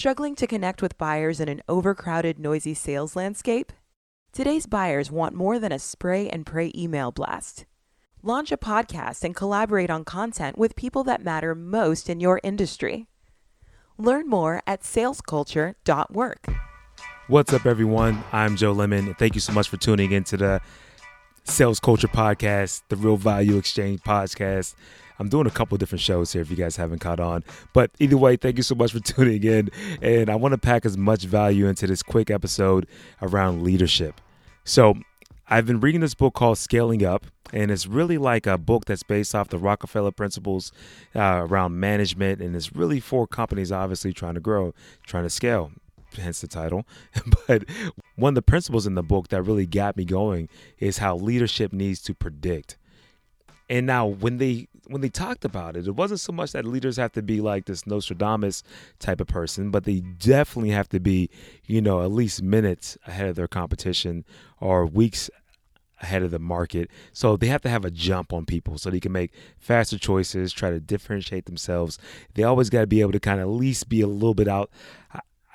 Struggling to connect with buyers in an overcrowded, noisy sales landscape? Today's buyers want more than a spray and pray email blast. Launch a podcast and collaborate on content with people that matter most in your industry. Learn more at salesculture.work. What's up, everyone? I'm Joe Lemon. and Thank you so much for tuning into the Sales Culture Podcast, the Real Value Exchange Podcast. I'm doing a couple different shows here if you guys haven't caught on. But either way, thank you so much for tuning in. And I want to pack as much value into this quick episode around leadership. So, I've been reading this book called Scaling Up, and it's really like a book that's based off the Rockefeller principles uh, around management. And it's really for companies, obviously, trying to grow, trying to scale hence the title. but one of the principles in the book that really got me going is how leadership needs to predict. And now when they when they talked about it, it wasn't so much that leaders have to be like this Nostradamus type of person, but they definitely have to be, you know, at least minutes ahead of their competition or weeks ahead of the market. So they have to have a jump on people so they can make faster choices, try to differentiate themselves. They always got to be able to kind of at least be a little bit out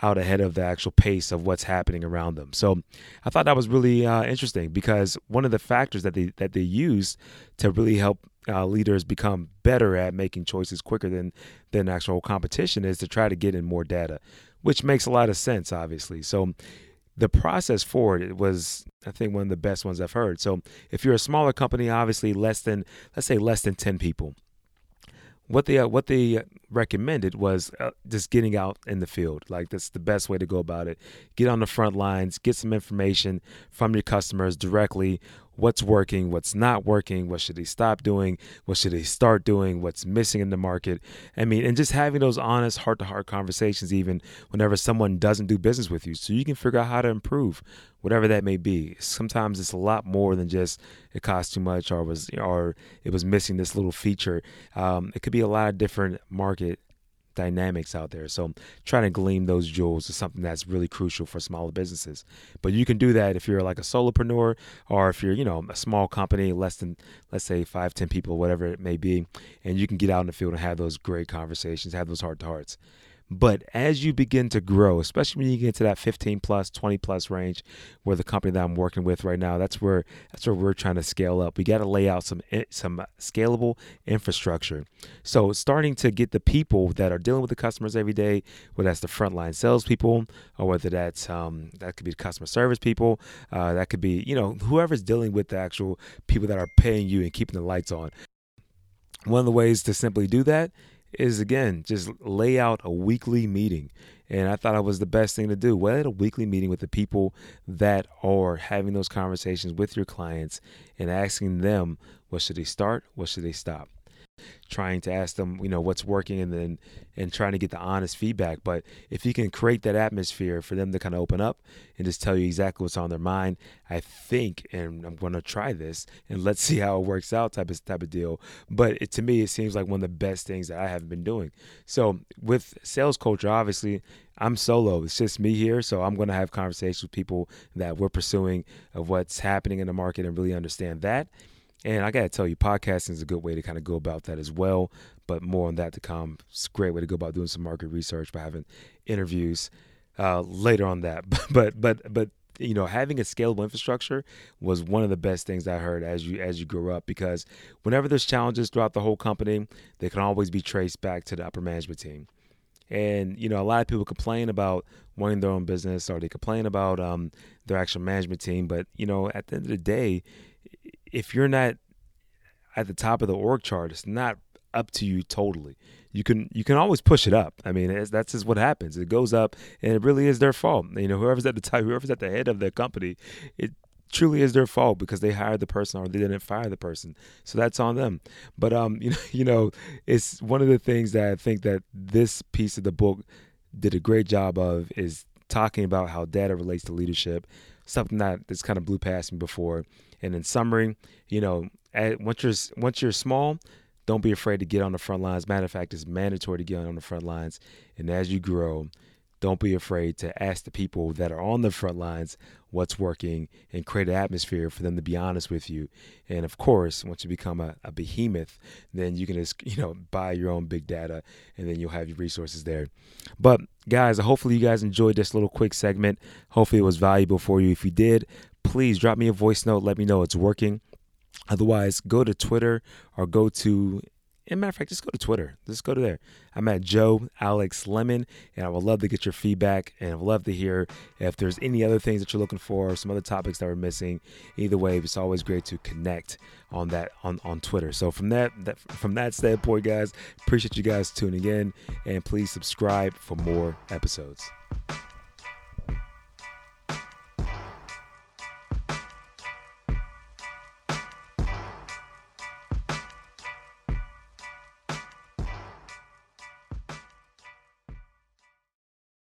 out ahead of the actual pace of what's happening around them. So I thought that was really uh, interesting because one of the factors that they that they use to really help uh, leaders become better at making choices quicker than than actual competition is to try to get in more data, which makes a lot of sense, obviously. So the process for it was i think one of the best ones i've heard so if you're a smaller company obviously less than let's say less than 10 people what they uh, what they recommended was uh, just getting out in the field. Like that's the best way to go about it. Get on the front lines, get some information from your customers directly what's working, what's not working, what should they stop doing, what should they start doing, what's missing in the market. I mean, and just having those honest heart to heart conversations, even whenever someone doesn't do business with you, so you can figure out how to improve, whatever that may be. Sometimes it's a lot more than just it cost too much or was or it was missing this little feature. Um, it could be a lot of different market dynamics out there. So trying to glean those jewels is something that's really crucial for smaller businesses. But you can do that if you're like a solopreneur or if you're, you know, a small company, less than let's say five, ten people, whatever it may be, and you can get out in the field and have those great conversations, have those heart to hearts. But as you begin to grow, especially when you get to that 15 plus, 20 plus range, where the company that I'm working with right now, that's where that's where we're trying to scale up. We got to lay out some eh, some scalable infrastructure. So starting to get the people that are dealing with the customers every day, whether that's the frontline salespeople or whether that's um, that could be customer service people, uh, that could be you know whoever's dealing with the actual people that are paying you and keeping the lights on. One of the ways to simply do that is again just lay out a weekly meeting. And I thought it was the best thing to do. Well, a weekly meeting with the people that are having those conversations with your clients and asking them what should they start, what should they stop trying to ask them, you know, what's working and then and trying to get the honest feedback. But if you can create that atmosphere for them to kind of open up and just tell you exactly what's on their mind, I think, and I'm going to try this and let's see how it works out type of type of deal. But it, to me, it seems like one of the best things that I haven't been doing. So with sales culture, obviously, I'm solo. It's just me here, so I'm going to have conversations with people that we're pursuing of what's happening in the market and really understand that. And I got to tell you, podcasting is a good way to kind of go about that as well. But more on that to come. It's a great way to go about doing some market research by having interviews uh, later on that. But but but you know, having a scalable infrastructure was one of the best things I heard as you as you grow up because whenever there's challenges throughout the whole company, they can always be traced back to the upper management team. And you know, a lot of people complain about wanting their own business or they complain about um, their actual management team. But you know, at the end of the day, if you're not at the top of the org chart, it's not up to you totally. You can you can always push it up. I mean, that's just what happens. It goes up, and it really is their fault. You know, whoever's at the top, whoever's at the head of the company, it truly is their fault because they hired the person or they didn't fire the person. So that's on them. But um, you know, you know, it's one of the things that I think that this piece of the book did a great job of is talking about how data relates to leadership, something that that's kind of blew past me before. And in summary, you know, at, once you're once you're small, don't be afraid to get on the front lines. Matter of fact, it's mandatory to get on the front lines. And as you grow, don't be afraid to ask the people that are on the front lines what's working and create an atmosphere for them to be honest with you. And of course, once you become a, a behemoth, then you can just, you know, buy your own big data and then you'll have your resources there. But guys, hopefully you guys enjoyed this little quick segment. Hopefully it was valuable for you. If you did, please drop me a voice note. Let me know it's working. Otherwise, go to Twitter or go to and matter of fact, just go to Twitter. Just go to there. I'm at Joe Alex Lemon, and I would love to get your feedback, and I would love to hear if there's any other things that you're looking for, or some other topics that we're missing. Either way, it's always great to connect on that on, on Twitter. So from that, that from that standpoint, guys, appreciate you guys tuning in, and please subscribe for more episodes.